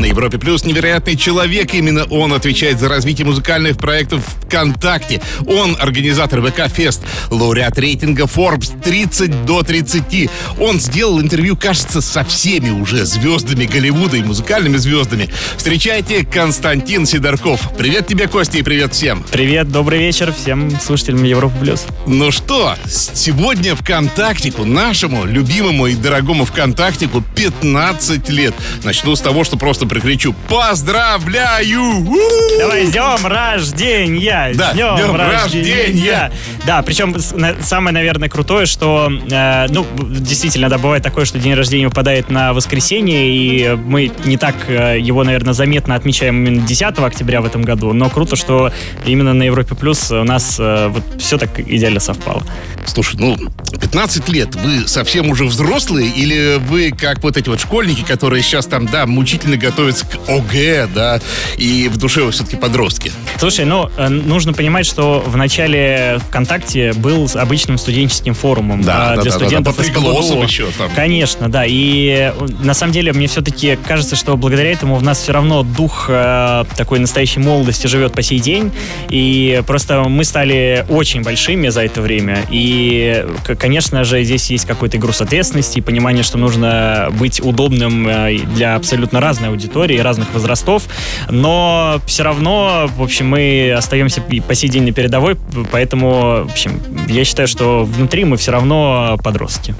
На Европе Плюс невероятный человек. Именно он отвечает за развитие музыкальных проектов ВКонтакте. Он организатор ВК Фест, лауреат рейтинга Forbes 30 до 30. Он сделал интервью, кажется, со всеми уже звездами Голливуда и музыкальными звездами. Встречайте Константин Сидорков. Привет тебе, Костя, и привет всем. Привет, добрый вечер всем слушателям Европы Плюс. Ну что, сегодня ВКонтактику, нашему любимому и дорогому ВКонтактику 15 лет. Начну с того, что просто прикричу «Поздравляю!» У! Давай, с днем рождения! Да, с днем, днем рождения! рождения! Да, причем самое, наверное, крутое, что, э, ну, действительно, да, бывает такое, что день рождения выпадает на воскресенье, и мы не так э, его, наверное, заметно отмечаем именно 10 октября в этом году, но круто, что именно на Европе Плюс у нас э, вот все так идеально совпало. Слушай, ну, 15 лет, вы совсем уже взрослые или вы как вот эти вот школьники, которые сейчас там, да, мучительно готовятся к ОГЭ, да, и в душе вы все-таки подростки? Слушай, ну, э, нужно понимать, что в начале ВКонтакте был с обычным студенческим форумом Да, а, да, для да, да, студентов по из пригласам КБГУ. еще там. Конечно, да. И э, на самом деле мне все-таки кажется, что благодаря этому в нас все равно дух э, такой настоящей молодости живет по сей день. И просто мы стали очень большими за это время. И, конечно же, здесь есть какой-то груз ответственности и понимание, что нужно быть удобным для абсолютно разной аудитории, разных возрастов. Но все равно, в общем, мы остаемся по сей день на передовой, поэтому, в общем, я считаю, что внутри мы все равно подростки.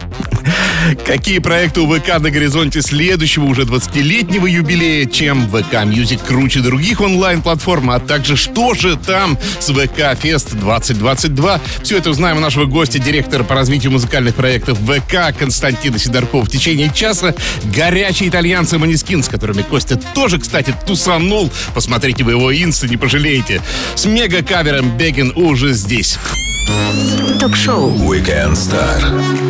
Какие проекты у ВК на горизонте следующего уже 20-летнего юбилея, чем VK Music круче других онлайн-платформ, а также что же там с VK Fest 2022. Все это узнаем у нашего гостя, директора по развитию музыкальных проектов ВК Константина Сидоркова. В течение часа горячие итальянцы Манискин, с которыми Костя тоже, кстати, тусанул. Посмотрите вы его инста, не пожалеете. С мега-кавером Бегин уже здесь. Ток-шоу Weekend Star.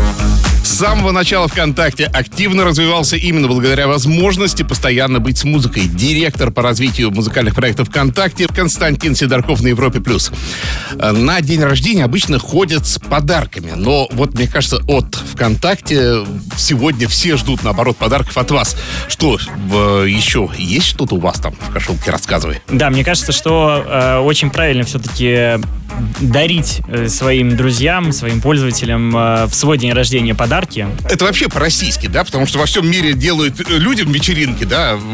Самого начала ВКонтакте активно развивался именно благодаря возможности постоянно быть с музыкой. Директор по развитию музыкальных проектов ВКонтакте Константин Сидорков на Европе+. плюс. Э, На день рождения обычно ходят с подарками, но вот, мне кажется, от ВКонтакте сегодня все ждут, наоборот, подарков от вас. Что, еще есть что-то у вас там в кошелке? Рассказывай. Да, мне кажется, что э, очень правильно все-таки дарить э, своим друзьям, своим пользователям э, в свой день рождения подарки. Это вообще по-российски, да? Потому что во всем мире делают э, людям вечеринки, да?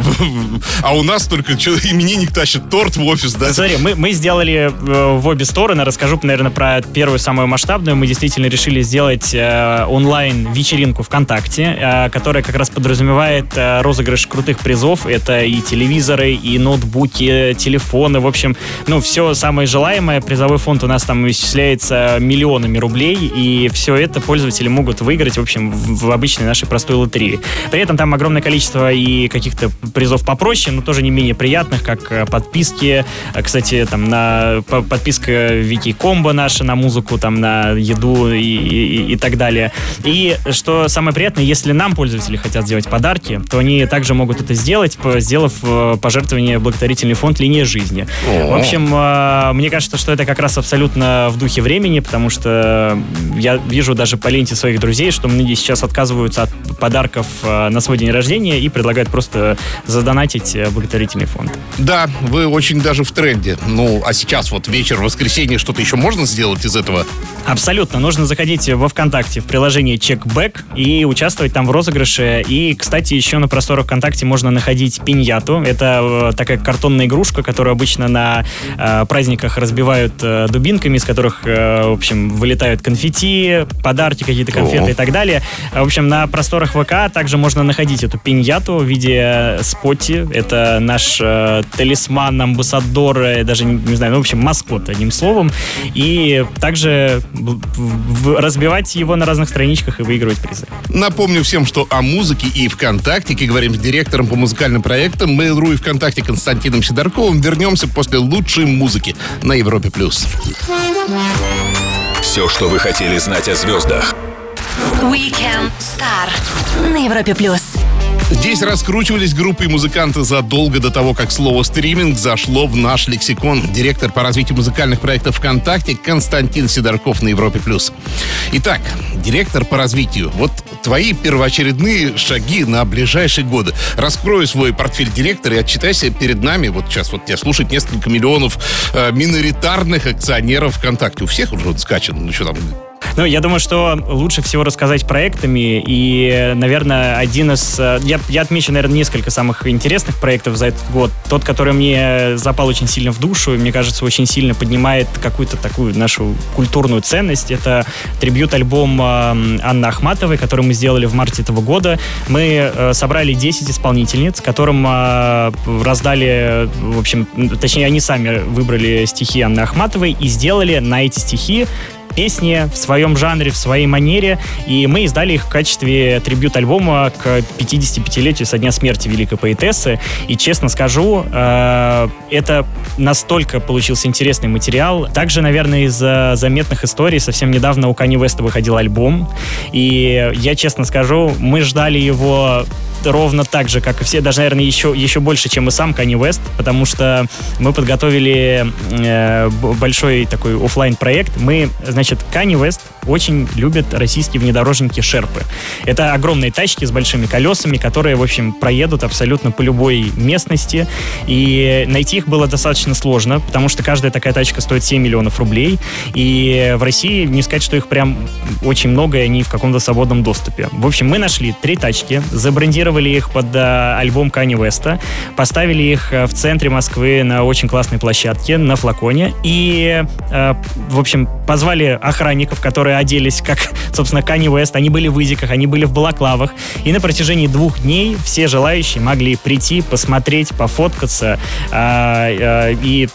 А у нас только именинник тащит торт в офис, да? Смотри, мы, мы сделали в обе стороны. Расскажу, наверное, про первую самую масштабную. Мы действительно решили сделать онлайн-вечеринку ВКонтакте, которая как раз подразумевает розыгрыш крутых призов. Это и телевизоры, и ноутбуки, телефоны. В общем, ну, все самое желаемое. Призовой фонд у нас там исчисляется миллионами рублей, и все это пользователи могут выиграть, в общем, в, обычной нашей простой лотерее. При этом там огромное количество и каких-то призов попроще, но тоже не менее приятных, как э, подписки. Э, Кстати, там на по- подписка Вики Комбо наша на музыку, там на еду и, и- и так далее. И что самое приятное, если нам пользователи хотят сделать подарки, то они также могут это сделать, сделав э, пожертвование благотворительный фонд «Линия жизни». В общем, э, мне кажется, что это как раз абсолютно в духе времени, потому что я вижу даже по ленте своих друзей, что многие сейчас отказываются от подарков э, на свой день рождения и предлагают просто задонатить э, благотворительный фонд. Да, вы очень даже в тренде. Ну, а сейчас вот вечер, воскресенье, что-то еще можно сделать из этого? Абсолютно. Нужно заходить во ВКонтакте в приложение Чекбэк и участвовать там в розыгрыше. И, кстати, еще на просторах ВКонтакте можно находить пиньяту. Это э, такая картонная игрушка, которую обычно на э, праздниках разбивают э, дубинками, из которых, э, в общем, вылетают конфетти, подарки, какие-то конфеты О. и так далее. В общем, на просторах ВК также можно находить эту пиньяту в виде спотти. Это наш э, талисман, амбассадор, э, даже не, знаю, ну, в общем, маскот, одним словом. И также разбивать его на разных страничках и выигрывать призы. Напомню всем, что о музыке и ВКонтакте говорим с директором по музыкальным проектам Mail.ru и ВКонтакте Константином Сидорковым. Вернемся после лучшей музыки на Европе+. плюс. Все, что вы хотели знать о звездах. Weekend Star на Европе плюс. Здесь раскручивались группы и музыканты задолго до того, как слово «стриминг» зашло в наш лексикон. Директор по развитию музыкальных проектов ВКонтакте Константин Сидорков на Европе+. плюс. Итак, директор по развитию. Вот твои первоочередные шаги на ближайшие годы. Раскрой свой портфель директора и отчитайся перед нами. Вот сейчас вот тебя слушают несколько миллионов э, миноритарных акционеров ВКонтакте. У всех уже он скачан. Ну что там, Ну, я думаю, что лучше всего рассказать проектами. И, наверное, один из... э, Я, я отмечу, наверное, несколько самых интересных проектов за этот год. Тот, который мне запал очень сильно в душу, и, мне кажется, очень сильно поднимает какую-то такую нашу культурную ценность. Это трибют-альбом э, Анны Ахматовой, который мы сделали в марте этого года. Мы э, собрали 10 исполнительниц, которым э, раздали, в общем, точнее, они сами выбрали стихи Анны Ахматовой и сделали на эти стихи песни в своем жанре, в своей манере, и мы издали их в качестве трибют-альбома к 55-летию со дня смерти великой поэтессы. И честно скажу, э, это настолько получился интересный материал. Также, наверное, из заметных историй совсем недавно у Кани Веста выходил альбом, и я честно скажу, мы ждали его ровно так же, как и все, даже, наверное, еще, еще больше, чем и сам Кани Вест, потому что мы подготовили э, большой такой оффлайн проект Мы, значит, Кани Вест очень любит российские внедорожники Шерпы. Это огромные тачки с большими колесами, которые, в общем, проедут абсолютно по любой местности. И найти их было достаточно сложно, потому что каждая такая тачка стоит 7 миллионов рублей. И в России не сказать, что их прям очень много, и они в каком-то свободном доступе. В общем, мы нашли три тачки, забрендировали их под э, альбом Кани Веста, поставили их э, в центре Москвы на очень классной площадке, на флаконе. И, э, в общем, позвали охранников, которые оделись как, собственно, Кани Вест. Они были в изиках, они были в балаклавах. И на протяжении двух дней все желающие могли прийти, посмотреть, пофоткаться и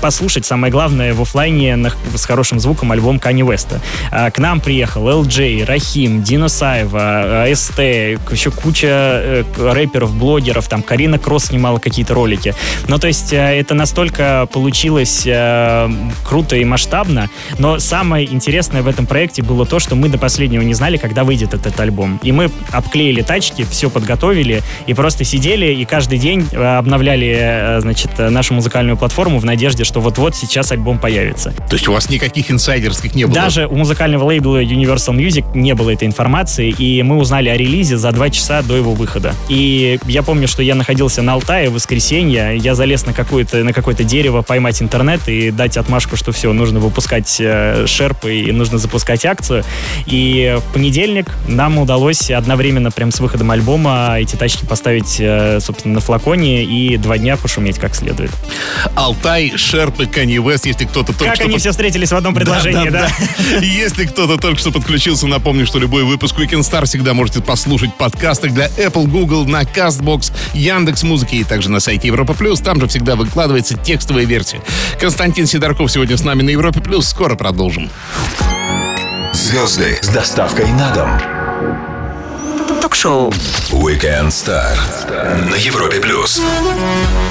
послушать, самое главное, в оффлайне на- с хорошим звуком альбом Кани Веста. К нам приехал LJ, Рахим, Дина Саева, СТ, еще куча э, рэперов, блогеров, там Карина Кросс снимала какие-то ролики. Ну, то есть э, это настолько получилось э, круто и масштабно, но самое интересное в этом проекте было то, что мы до последнего не знали, когда выйдет этот альбом. И мы обклеили тачки, все подготовили, и просто сидели и каждый день обновляли, значит, нашу музыкальную платформу в надежде, что вот-вот сейчас альбом появится. То есть у вас никаких инсайдерских не было? Даже у музыкального лейбла Universal Music не было этой информации, и мы узнали о релизе за два часа до его выхода. И я помню, что я находился на Алтае в воскресенье, я залез на, какое-то, на какое-то дерево поймать интернет и дать отмашку, что все, нужно выпускать э, шерпы и нужно запускать акцию. И в понедельник нам удалось одновременно прям с выходом альбома эти тачки поставить, э, собственно, на флаконе и два дня пошуметь как следует. Алтай, Шерп и Канье Вест, если кто-то только Как что... они под- все встретились в одном предложении, да? Если кто-то только что подключился, напомню, что любой выпуск Weekend Star всегда можете послушать в подкастах для Apple, Google, на CastBox, Яндекс Музыки и также на сайте Европа Плюс. Там же всегда выкладывается текстовая версия. Константин Сидорков сегодня с нами на Европе Плюс. Скоро продолжим. Звезды с доставкой на дом. Ток-шоу. Weekend Star на Европе плюс.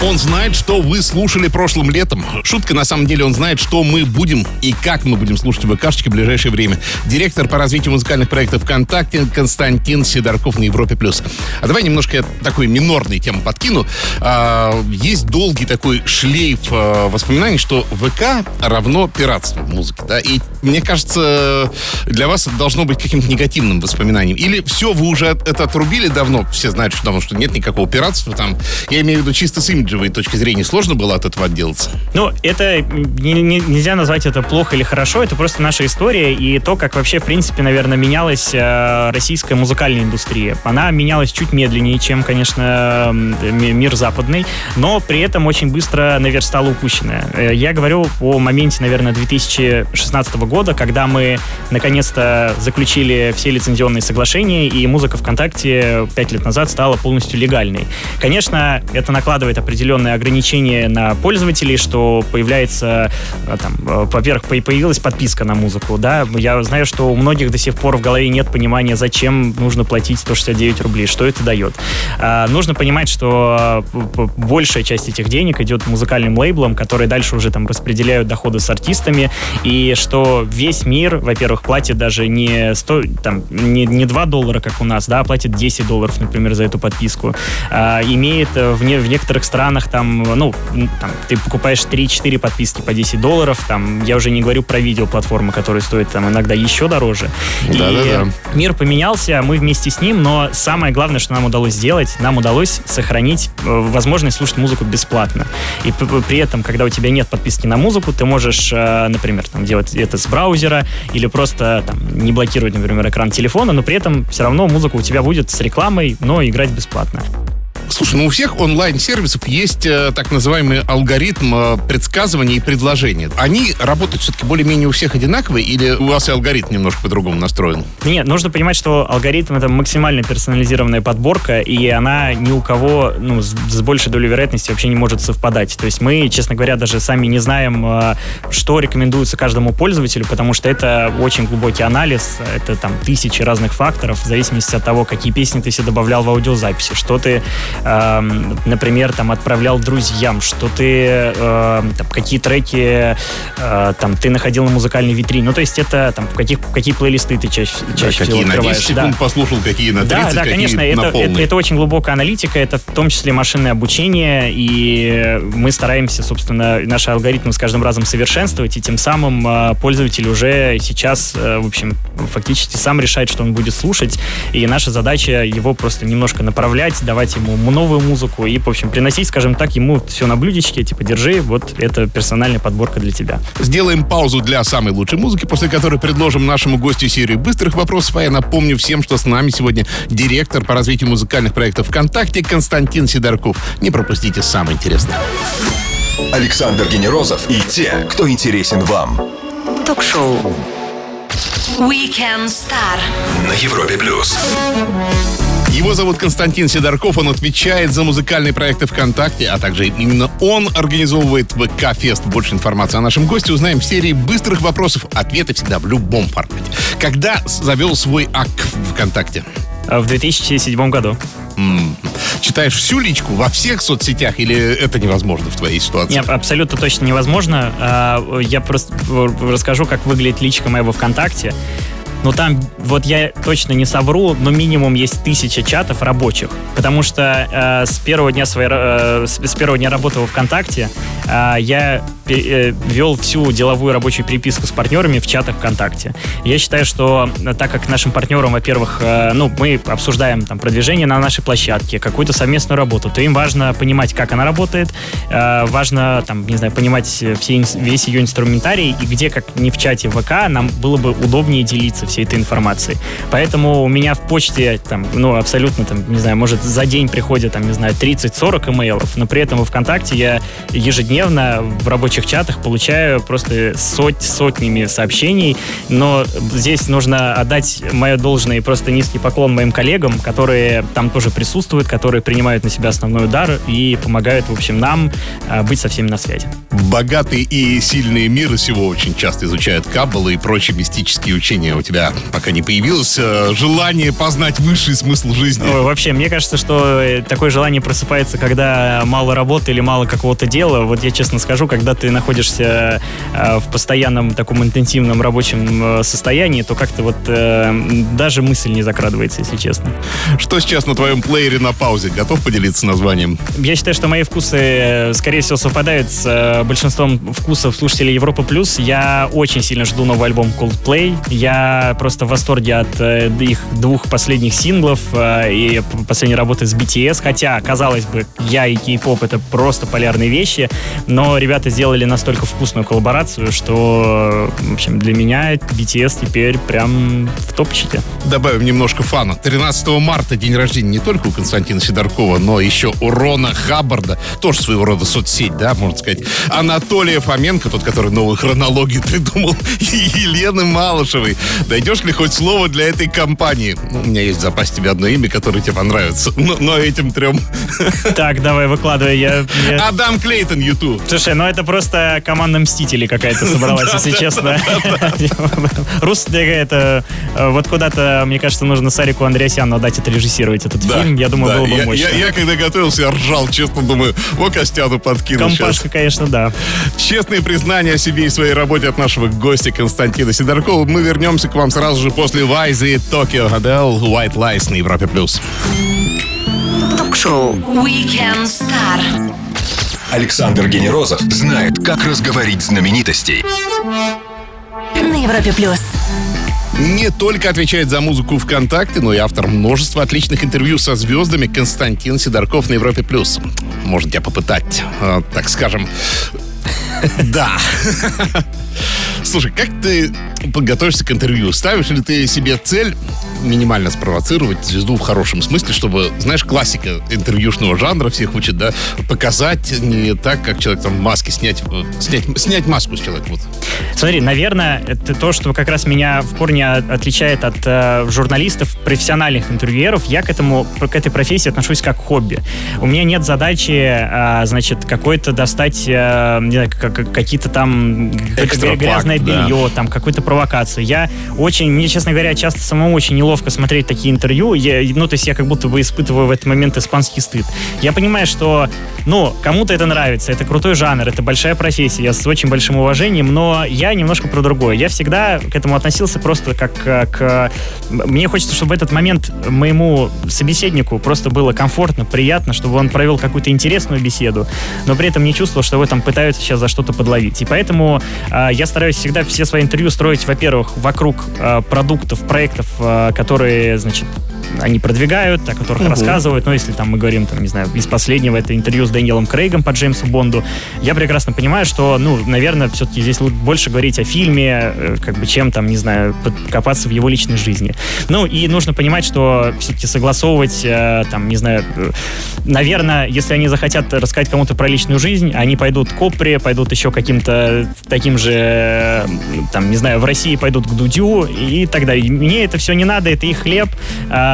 Он знает, что вы слушали прошлым летом. Шутка, на самом деле, он знает, что мы будем и как мы будем слушать в ВКшечке в ближайшее время. Директор по развитию музыкальных проектов ВКонтакте Константин Сидорков на Европе+. плюс. А давай немножко я такой минорный тему подкину. А, есть долгий такой шлейф а, воспоминаний, что ВК равно пиратство в музыке. Да? И мне кажется, для вас это должно быть каким-то негативным воспоминанием. Или все, вы уже это отрубили давно, все знают, что, давно, что нет никакого пиратства там. Я имею в виду чисто с имиджевой точки зрения. Сложно было от этого отделаться? Ну, это не- не- нельзя назвать это плохо или хорошо, это просто наша история и то, как вообще, в принципе, наверное, менялась э, российская музыкальная индустрия. Она менялась чуть медленнее, чем, конечно, мир западный, но при этом очень быстро наверстала упущенное. Э, Я говорю о моменте, наверное, 2016 года, когда мы наконец-то заключили все лицензионные соглашения, и музыка ВКонтакте пять лет назад стала полностью легальной. Конечно, это накладывает определенные ограничения на пользователей, что появляется, э, там, э, во-первых, по- появилась подписка на музыку, да, я знаю, что у многих до сих пор в голове нет понимания, зачем нужно платить 169 рублей, что это дает. А, Нужно понимать, что э, большая часть этих денег идет музыкальным лейблам, которые дальше уже там распределяют доходы с артистами, и что весь мир, во-первых, платит даже не 100, там, не, не 2 доллара, как у нас, да, да, платит 10 долларов, например, за эту подписку. А, имеет э, в, не, в некоторых странах там, ну, там, ты покупаешь 3-4 подписки по 10 долларов, там, я уже не говорю про видеоплатформы, которые стоят там иногда еще дороже. Да-да-да. И мир поменялся, мы вместе с ним, но самое главное, что нам удалось сделать, нам удалось сохранить э, возможность слушать музыку бесплатно. И при этом, когда у тебя нет подписки на музыку, ты можешь, э, например, там, делать это с браузера или просто там, не блокировать, например, экран телефона, но при этом все равно музыка у тебя будет с рекламой, но играть бесплатно. Слушай, ну у всех онлайн-сервисов есть э, так называемый алгоритм э, предсказывания и предложения. Они работают все-таки более-менее у всех одинаковые или у вас и алгоритм немножко по-другому настроен? Нет, нужно понимать, что алгоритм это максимально персонализированная подборка, и она ни у кого ну, с, с большей долей вероятности вообще не может совпадать. То есть мы, честно говоря, даже сами не знаем, э, что рекомендуется каждому пользователю, потому что это очень глубокий анализ, это там тысячи разных факторов, в зависимости от того, какие песни ты себе добавлял в аудиозаписи, что ты эм, например, там отправлял друзьям, что ты э, там, какие треки э, там ты находил на музыкальной витрине. Ну, то есть это там каких, какие плейлисты ты чаще, чаще Да, всего какие на 10 открываешь. секунд Да. послушал, какие на 30, Да, да, какие конечно, на это, полный. это, это очень глубокая аналитика, это в том числе машинное обучение, и мы стараемся, собственно, наши алгоритмы с каждым разом совершенствовать, и тем самым э, пользователь уже сейчас, э, в общем, фактически сам решает, что он будет слушать, и наша задача его просто немножко направлять, давать ему новую музыку и, в общем, приносить, скажем так, ему все на блюдечке, типа, держи, вот это персональная подборка для тебя. Сделаем паузу для самой лучшей музыки, после которой предложим нашему гостю серию быстрых вопросов. А я напомню всем, что с нами сегодня директор по развитию музыкальных проектов ВКонтакте Константин Сидорков. Не пропустите самое интересное. Александр Генерозов и те, кто интересен вам. Ток-шоу. Weekend Star. На Европе плюс. Его зовут Константин Сидорков, он отвечает за музыкальные проекты ВКонтакте, а также именно он организовывает ВК-фест. Больше информации о нашем госте узнаем в серии быстрых вопросов. Ответы всегда в любом формате. Когда завел свой ак ВКонтакте? А В 2007 году. М, Читаешь всю личку во всех соцсетях или это невозможно в твоей ситуации? Нет, абсолютно точно невозможно. А, Я просто расскажу, как выглядит личка моего ВКонтакте. Но там, вот я точно не совру, но минимум есть тысяча чатов рабочих. Потому что э, с первого дня своей, э, с, первого дня работы во ВКонтакте э, я э, вел всю деловую рабочую переписку с партнерами в чатах ВКонтакте. Я считаю, что э, так как нашим партнерам, во-первых, э, ну, мы обсуждаем там продвижение на нашей площадке, какую-то совместную работу, то им важно понимать, как она работает, э, важно, там, не знаю, понимать все, весь ее инструментарий, и где, как не в чате ВК, нам было бы удобнее делиться всей этой информацией. Поэтому у меня в почте, там, ну, абсолютно, там, не знаю, может, за день приходит, там, не знаю, 30-40 имейлов, но при этом во ВКонтакте я ежедневно в рабочих чатах получаю просто сот, сотнями сообщений, но здесь нужно отдать мое должное и просто низкий поклон моим коллегам, которые там тоже присутствуют, которые принимают на себя основной удар и помогают, в общем, нам а, быть со всеми на связи. Богатые и сильные миры сего очень часто изучают каббалы и прочие мистические учения. У тебя пока не появилось э, желание познать высший смысл жизни? Ой, Вообще, мне кажется, что э, такое желание просыпается, когда мало работы или мало какого-то дела. Вот я честно скажу, когда ты находишься э, в постоянном таком интенсивном рабочем состоянии, то как-то вот даже мысль не закрадывается, если честно. Что сейчас на твоем плеере на паузе? Готов поделиться названием? Я считаю, что мои вкусы, скорее всего, совпадают с большинством вкусов слушателей Европа Плюс. Я очень сильно жду новый альбом Coldplay. Я просто в восторге от э, их двух последних синглов э, и последней работы с BTS. Хотя, казалось бы, я и кей-поп это просто полярные вещи, но ребята сделали настолько вкусную коллаборацию, что, в общем, для меня BTS теперь прям в топчике. Добавим немножко фана. 13 марта день рождения не только у Константина Сидоркова, но еще у Рона Хаббарда. Тоже своего рода соцсеть, да, можно сказать. Анатолия Фоменко, тот, который новую хронологию придумал, и Елены Малышевой. Дойдешь ли хоть слово для этой компании? Ну, у меня есть в запасе тебе одно имя, которое тебе понравится. Но, но этим трем. Так, давай, выкладывай. Я, я- Адам Клейтон, Ютуб. Слушай, ну это просто команда Мстителей какая-то собралась, если честно. Рус, это э, вот куда-то, мне кажется, нужно Сарику Андреасяну отдать отрежиссировать этот фильм. Я думаю, было бы мощно. Я, когда готовился, я ржал, честно думаю, о, Костяну подкинул сейчас. Компашка, конечно, да. Честные признания о себе и своей работе от нашего гостя Константина Сидоркова. Мы вернемся к вам вам сразу же после Вайзы Токио Гадел White Lies на Европе+. плюс. Ток-шоу Weekend Star. Александр Генерозов знает, как разговорить знаменитостей. На Европе плюс. Не только отвечает за музыку ВКонтакте, но и автор множества отличных интервью со звездами Константин Сидорков на Европе+. плюс. Можно тебя попытать, э, так скажем. Да. Слушай, как ты подготовишься к интервью? Ставишь ли ты себе цель минимально спровоцировать звезду в хорошем смысле, чтобы, знаешь, классика интервьюшного жанра всех учит, да, показать не так, как человек там в маске, снять, снять, снять маску с человека. Вот. Смотри, наверное, это то, что как раз меня в корне отличает от э, журналистов, профессиональных интервьюеров. Я к этому, к этой профессии отношусь как к хобби. У меня нет задачи, э, значит, какой-то достать, э, не знаю, какие-то там грязное белье, да. там какую-то провокацию. Я очень, мне, честно говоря, часто самому очень неловко смотреть такие интервью. Я, ну, то есть я как будто бы испытываю в этот момент испанский стыд. Я понимаю, что, ну, кому-то это нравится, это крутой жанр, это большая профессия, я с очень большим уважением, но я немножко про другое. Я всегда к этому относился просто как к... Мне хочется, чтобы в этот момент моему собеседнику просто было комфортно, приятно, чтобы он провел какую-то интересную беседу, но при этом не чувствовал, что его там пытаются сейчас за что-то подловить. И поэтому э, я стараюсь всегда все свои интервью строить, во-первых, вокруг э, продуктов, проектов, э, которые, значит, они продвигают, о которых угу. рассказывают. Но если там мы говорим, там, не знаю, из последнего это интервью с Дэниелом Крейгом по Джеймсу Бонду, я прекрасно понимаю, что, ну, наверное, все-таки здесь больше говорить о фильме, э, как бы, чем там, не знаю, копаться в его личной жизни. Ну, и нужно понимать, что все-таки согласовывать, э, там, не знаю, э, наверное, если они захотят рассказать кому-то про личную жизнь, они пойдут к Опре, пойдут еще каким-то таким же, там, не знаю, в России пойдут к Дудю и так далее. Мне это все не надо, это их хлеб.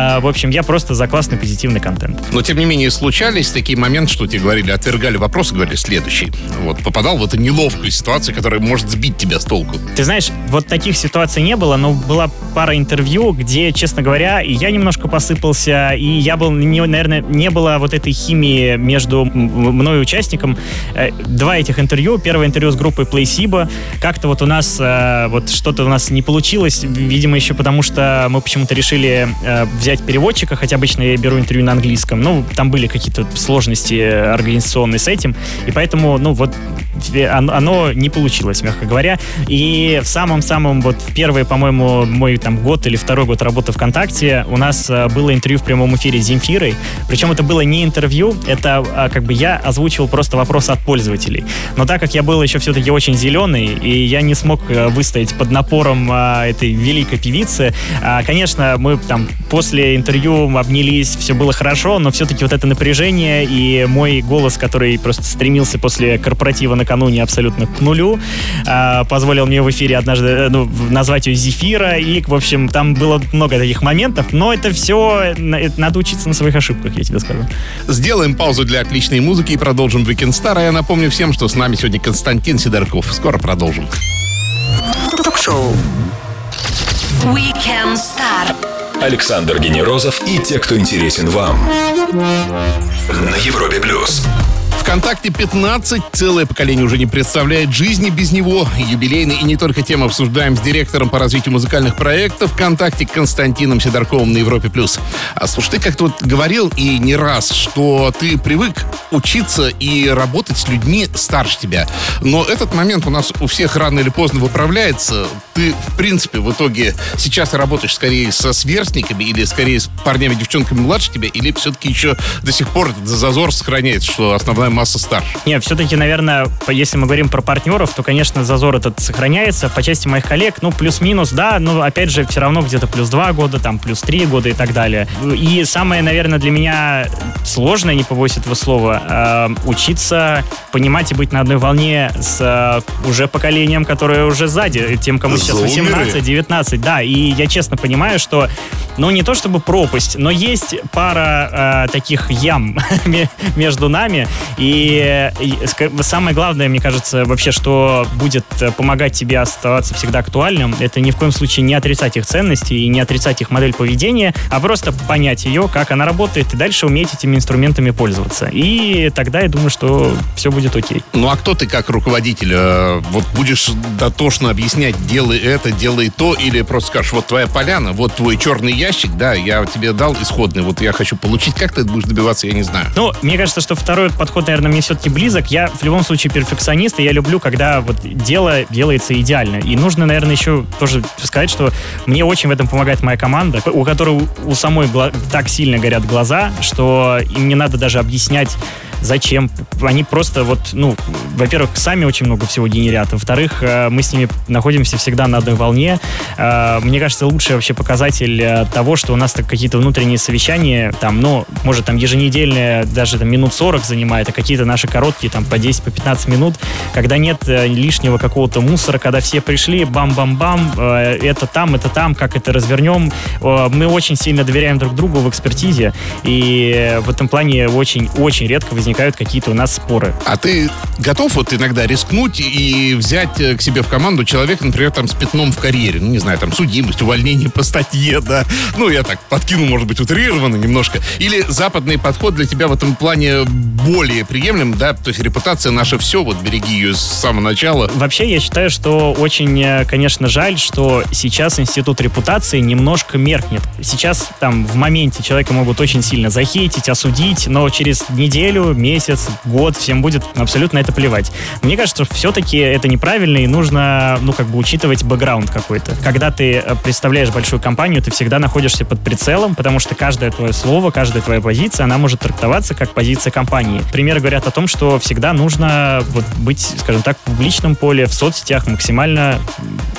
А, в общем, я просто за классный позитивный контент. Но, тем не менее, случались такие моменты, что тебе говорили, отвергали вопросы, говорили следующий. Вот, попадал в эту неловкую ситуацию, которая может сбить тебя с толку. Ты знаешь, вот таких ситуаций не было, но была пара интервью, где, честно говоря, и я немножко посыпался, и я был, не, наверное, не было вот этой химии между мной и участником. Э, два этих интервью. Первое интервью с группой Placebo. Как-то вот у нас э, вот что-то у нас не получилось, видимо, еще потому что мы почему-то решили э, взять переводчика, хотя обычно я беру интервью на английском. Ну, там были какие-то сложности организационные с этим, и поэтому, ну, вот оно не получилось, мягко говоря. И в самом-самом вот первый, по-моему, мой там год или второй год работы ВКонтакте у нас э, было интервью в прямом эфире с Земфирой. Причем это было не интервью, это а, как бы я озвучивал просто вопросы от пользователей. Но так как я был еще все-таки очень зеленый, и я не смог э, выстоять под напором а, этой великой певицы, а, конечно, мы там после интервью обнялись, все было хорошо, но все-таки вот это напряжение и мой голос, который просто стремился после корпоратива накануне абсолютно к нулю, позволил мне в эфире однажды э, ну, назвать ее Зефира, и, в общем, там было много таких моментов, но это все, надо учиться на своих ошибках, я тебе скажу. Сделаем паузу для отличной музыки и продолжим Weekend Star. А я напомню всем, что с нами сегодня Константин Сидорков. Скоро продолжим. Ток-шоу Weekend Star. Александр Генерозов и те, кто интересен вам. На Европе плюс. ВКонтакте 15. Целое поколение уже не представляет жизни без него. Юбилейный и не только тем обсуждаем с директором по развитию музыкальных проектов ВКонтакте Константином Сидорковым на Европе+. плюс. А слушай, ты как-то вот говорил и не раз, что ты привык учиться и работать с людьми старше тебя. Но этот момент у нас у всех рано или поздно выправляется. Ты, в принципе, в итоге сейчас работаешь скорее со сверстниками или скорее с парнями, девчонками младше тебя, или все-таки еще до сих пор этот зазор сохраняется, что основная масса старше. Нет, все-таки, наверное, если мы говорим про партнеров, то, конечно, зазор этот сохраняется. По части моих коллег, ну, плюс-минус, да, но, опять же, все равно где-то плюс два года, там, плюс три года и так далее. И самое, наверное, для меня сложное, не побоюсь этого слова, э, учиться понимать и быть на одной волне с э, уже поколением, которое уже сзади, тем, кому сейчас 18-19, да, и я честно понимаю, что, ну, не то чтобы пропасть, но есть пара э, таких ям между нами, и И, и самое главное, мне кажется, вообще, что будет помогать тебе оставаться всегда актуальным, это ни в коем случае не отрицать их ценности и не отрицать их модель поведения, а просто понять ее, как она работает, и дальше уметь этими инструментами пользоваться. И тогда я думаю, что все будет окей. Ну а кто ты как руководитель? Э, вот будешь дотошно объяснять, делай это, делай то, или просто скажешь, вот твоя поляна, вот твой черный ящик, да, я тебе дал исходный, вот я хочу получить. Как ты будешь добиваться, я не знаю. Ну, мне кажется, что второй подход, наверное, мне все-таки близок. Я в любом случае перфекционист, и я люблю, когда вот дело делается идеально. И нужно, наверное, еще тоже сказать, что мне очень в этом помогает моя команда, у которой у самой так сильно горят глаза, что им не надо даже объяснять зачем. Они просто вот, ну, во-первых, сами очень много всего генерят, во-вторых, э, мы с ними находимся всегда на одной волне. Э, мне кажется, лучший вообще показатель э, того, что у нас так какие-то внутренние совещания, там, ну, может, там еженедельные, даже там минут 40 занимает, а какие-то наши короткие, там, по 10, по 15 минут, когда нет лишнего какого-то мусора, когда все пришли, бам-бам-бам, это там, это там, как это развернем. Мы очень сильно доверяем друг другу в экспертизе, и в этом плане очень-очень редко возникает возникают какие-то у нас споры. А ты готов вот иногда рискнуть и взять э, к себе в команду человека, например, там с пятном в карьере, ну, не знаю, там, судимость, увольнение по статье, да, ну, я так подкинул, может быть, утрированно немножко. Или западный подход для тебя в этом плане более приемлем, да, то есть репутация наша все, вот береги ее с самого начала. Вообще, я считаю, что очень, э, конечно, жаль, что сейчас институт репутации немножко меркнет. Сейчас там в моменте человека могут очень сильно захейтить, осудить, но через неделю, месяц, год, всем будет абсолютно это плевать. Мне кажется, что все-таки это неправильно и нужно, ну, как бы учитывать бэкграунд какой-то. Когда ты э, представляешь большую компанию, ты всегда находишься под прицелом, потому что каждое твое слово, каждая твоя позиция, она может трактоваться как позиция компании. Примеры говорят о том, что всегда нужно вот быть, скажем так, в публичном поле, в соцсетях максимально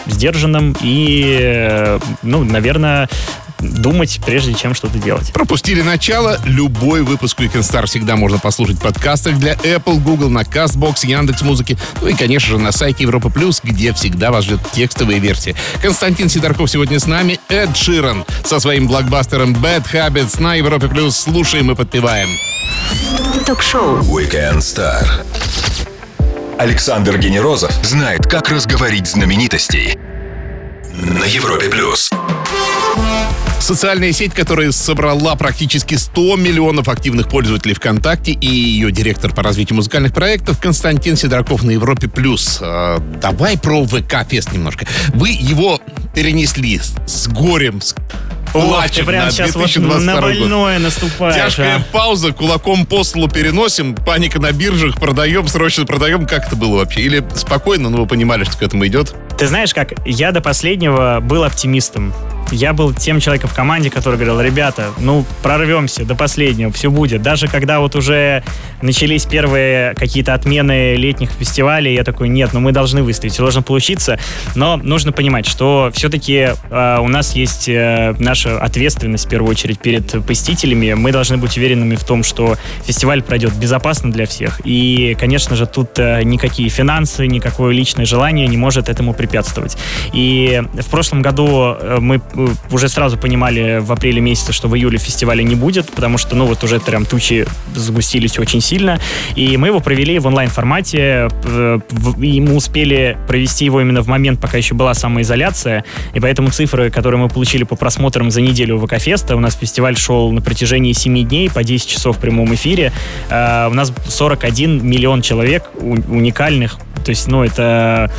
сдержанным и, э, ну, наверное, думать, прежде чем что-то делать. Пропустили начало? Любой выпуск Weekend Star всегда можно послушать в подкастах для Apple, Google, на CastBox, Яндекс Музыки, ну и, конечно же, на сайте Европа Плюс, где всегда вас ждет текстовые версии. Константин Сидорков сегодня с нами, Эд Ширан со своим блокбастером Bad Habits на Европе Плюс. Слушаем и подпеваем. Ток-шоу Weekend Star. Александр Генерозов знает, как разговорить знаменитостей на Европе Плюс. Социальная сеть, которая собрала практически 100 миллионов активных пользователей ВКонтакте и ее директор по развитию музыкальных проектов Константин Сидораков на Европе+. плюс. Э, давай про ВК-фест немножко. Вы его перенесли с горем, с Ох, ты прям сейчас вот на больное год. наступаешь. Тяжкая а? пауза, кулаком по столу переносим, паника на биржах, продаем, срочно продаем. Как это было вообще? Или спокойно, но вы понимали, что к этому идет? Ты знаешь как, я до последнего был оптимистом я был тем человеком в команде, который говорил, ребята, ну, прорвемся до последнего, все будет. Даже когда вот уже начались первые какие-то отмены летних фестивалей, я такой, нет, ну мы должны все должно получиться. Но нужно понимать, что все-таки э, у нас есть э, наша ответственность, в первую очередь, перед посетителями. Мы должны быть уверенными в том, что фестиваль пройдет безопасно для всех. И, конечно же, тут э, никакие финансы, никакое личное желание не может этому препятствовать. И в прошлом году э, мы уже сразу понимали в апреле месяце, что в июле фестиваля не будет, потому что, ну, вот уже прям тучи загустились очень сильно. И мы его провели в онлайн-формате, э, и мы успели провести его именно в момент, пока еще была самоизоляция. И поэтому цифры, которые мы получили по просмотрам за неделю ВК-феста, у нас фестиваль шел на протяжении 7 дней по 10 часов в прямом эфире. Э, у нас 41 миллион человек уникальных то есть, ну, это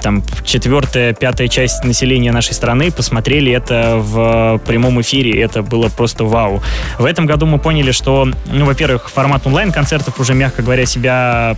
там четвертая, пятая часть населения нашей страны посмотрели это в прямом эфире. Это было просто вау. В этом году мы поняли, что, ну, во-первых, формат онлайн-концертов уже, мягко говоря, себя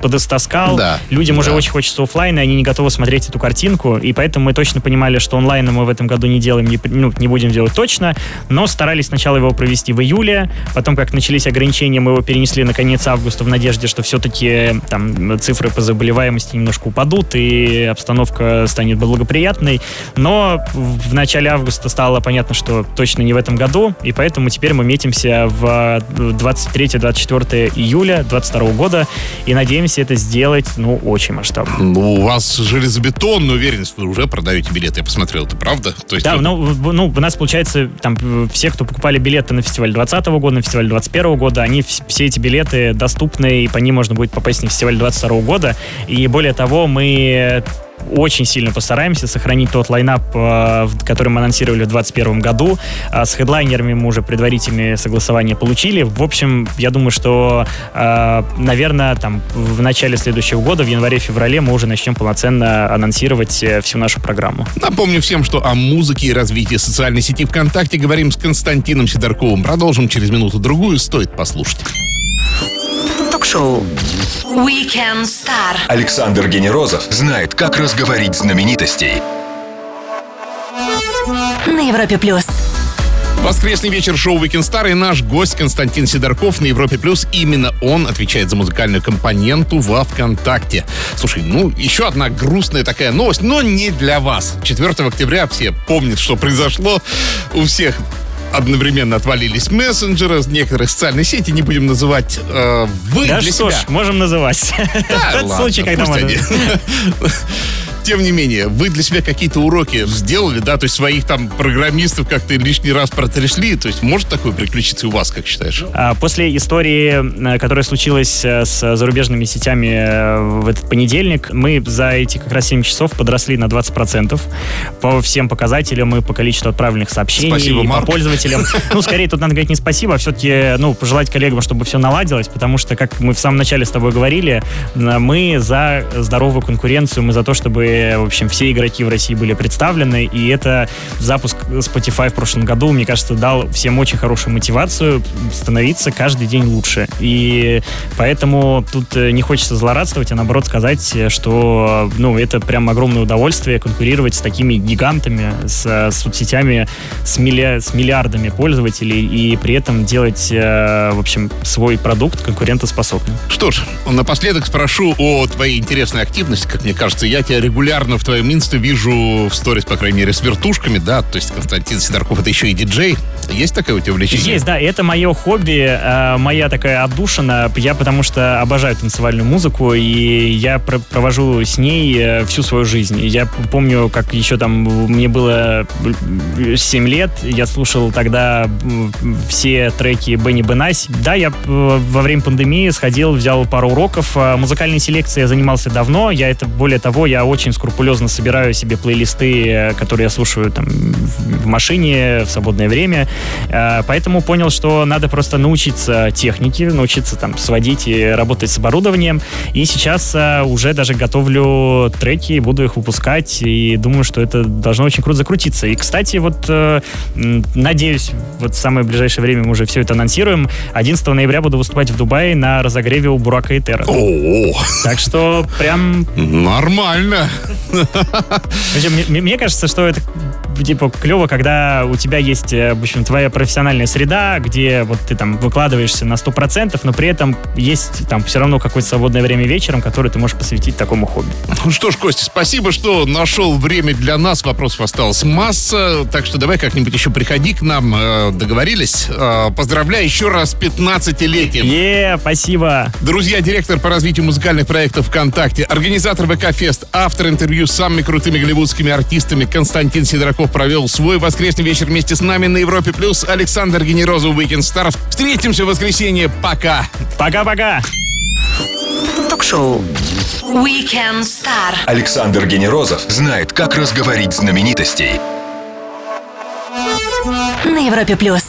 подостаскал. Да. Людям да. уже очень хочется офлайна, они не готовы смотреть эту картинку, и поэтому мы точно понимали, что онлайн мы в этом году не делаем, не, ну, не будем делать точно, но старались сначала его провести в июле, потом, как начались ограничения, мы его перенесли на конец августа в надежде, что все-таки там цифры по заболеваемости немножко упадут, и обстановка станет благоприятной. Но в начале августа стало понятно, что точно не в этом году, и поэтому теперь мы метимся в 23-24 июля 2022 года, и надеемся это сделать, ну, очень масштабно. Ну, у вас железобетонная уверенность, вы уже продаете билеты, я посмотрел, это правда? То есть да, ну, ну, у нас, получается, там все, кто покупали билеты на фестиваль 2020 года, на фестиваль 2021 года, они все эти билеты доступны, и по ним можно будет попасть на фестиваль 2022 года. И более того, мы очень сильно постараемся сохранить тот лайнап, э, который мы анонсировали в 2021 году. А с хедлайнерами мы уже предварительные согласования получили. В общем, я думаю, что, э, наверное, там в начале следующего года, в январе-феврале, мы уже начнем полноценно анонсировать э, всю нашу программу. Напомню всем, что о музыке и развитии социальной сети ВКонтакте говорим с Константином Сидорковым. Продолжим через минуту-другую. Стоит послушать. Ток-шоу Weekend Star. Александр Генерозов знает, как разговорить знаменитостей. На Европе плюс. Воскресный вечер шоу Weekend Star и наш гость Константин Сидорков на Европе Плюс. Именно он отвечает за музыкальную компоненту во ВКонтакте. Слушай, ну, еще одна грустная такая новость, но не для вас. 4 октября все помнят, что произошло. У всех одновременно отвалились мессенджеры, некоторые социальные сети, не будем называть. Э, вы да для что себя. ж, можем называть. Да, Тот ладно, случай, когда можно. Тем не менее, вы для себя какие-то уроки сделали, да, то есть своих там программистов как-то лишний раз протрясли, то есть может такое приключиться у вас, как считаешь? А, после истории, э, которая случилась э, с зарубежными сетями э, в этот понедельник, мы за эти как раз 7 часов подросли на 20% по всем показателям и по количеству отправленных сообщений, спасибо, и Марк. по пользователям. Ну, скорее, тут надо говорить не спасибо, а все-таки, ну, пожелать коллегам, чтобы все наладилось, потому что, как мы в самом начале с тобой говорили, мы за здоровую конкуренцию, мы за то, чтобы в общем, все игроки в России были представлены, и это запуск Spotify в прошлом году, мне кажется, дал всем очень хорошую мотивацию становиться каждый день лучше. И поэтому тут э, не хочется злорадствовать, а наоборот сказать, что, ну, это прям огромное удовольствие конкурировать с такими гигантами, с, с соцсетями, с, милли, с миллиардами пользователей, и при этом делать, э, в общем, свой продукт конкурентоспособным. Что ж, напоследок спрошу о твоей интересной активности. Как мне кажется, я тебя регулярно в твоем инсте вижу в сторис, по крайней мере, с вертушками, да, то есть Константин Сидорков это еще и диджей. Есть такое у тебя увлечение? Есть, да, это мое хобби, э, моя такая отдушина. Я потому что обожаю танцевальную музыку, и я пр провожу с ней э, всю свою жизнь. Я помню, как еще там мне было 7 лет, я слушал тогда все треки Бенни Бенаси. Да, я э, во время пандемии сходил, взял пару уроков. Музыкальной селекцией я занимался давно. Я это, более того, я очень скрупулезно собираю себе плейлисты, которые я слушаю там в машине в свободное время. Э, поэтому понял, что надо просто научиться технике, научиться там сводить и работать с оборудованием. И сейчас э, уже даже готовлю треки, буду их выпускать, и думаю, что это должно очень круто закрутиться. И, кстати, вот э, надеюсь, вот в самое ближайшее время мы уже все это анонсируем. 11 ноября буду выступать в Дубае на разогреве у Бурака и Терра. Так что прям... Нормально. Мне, кажется, что это типа клево, когда у тебя есть, э, в общем, твоя профессиональная среда, где вот ты там выкладываешься на 100%, но при этом есть там все равно какое-то свободное время вечером, которое ты можешь посвятить такому хобби. Ну что ж, Костя, спасибо, что нашел время для нас. Вопросов осталось масса, так что давай как-нибудь еще приходи к нам. Э, договорились? Э, поздравляю еще раз 15-летием. Е, спасибо. Друзья, директор по развитию музыкальных проектов ВКонтакте, организатор ВК-фест, автор интервью с самыми крутыми голливудскими артистами Константин Сидораков провел свой воскресный вечер вместе с нами на Европе+. плюс. Александр Генерозов, Weekend Star. Встретимся в воскресенье. Пока. Пока-пока. Ток-шоу Weekend Star. Александр Генерозов знает, как разговорить знаменитостей. На Европе+. плюс.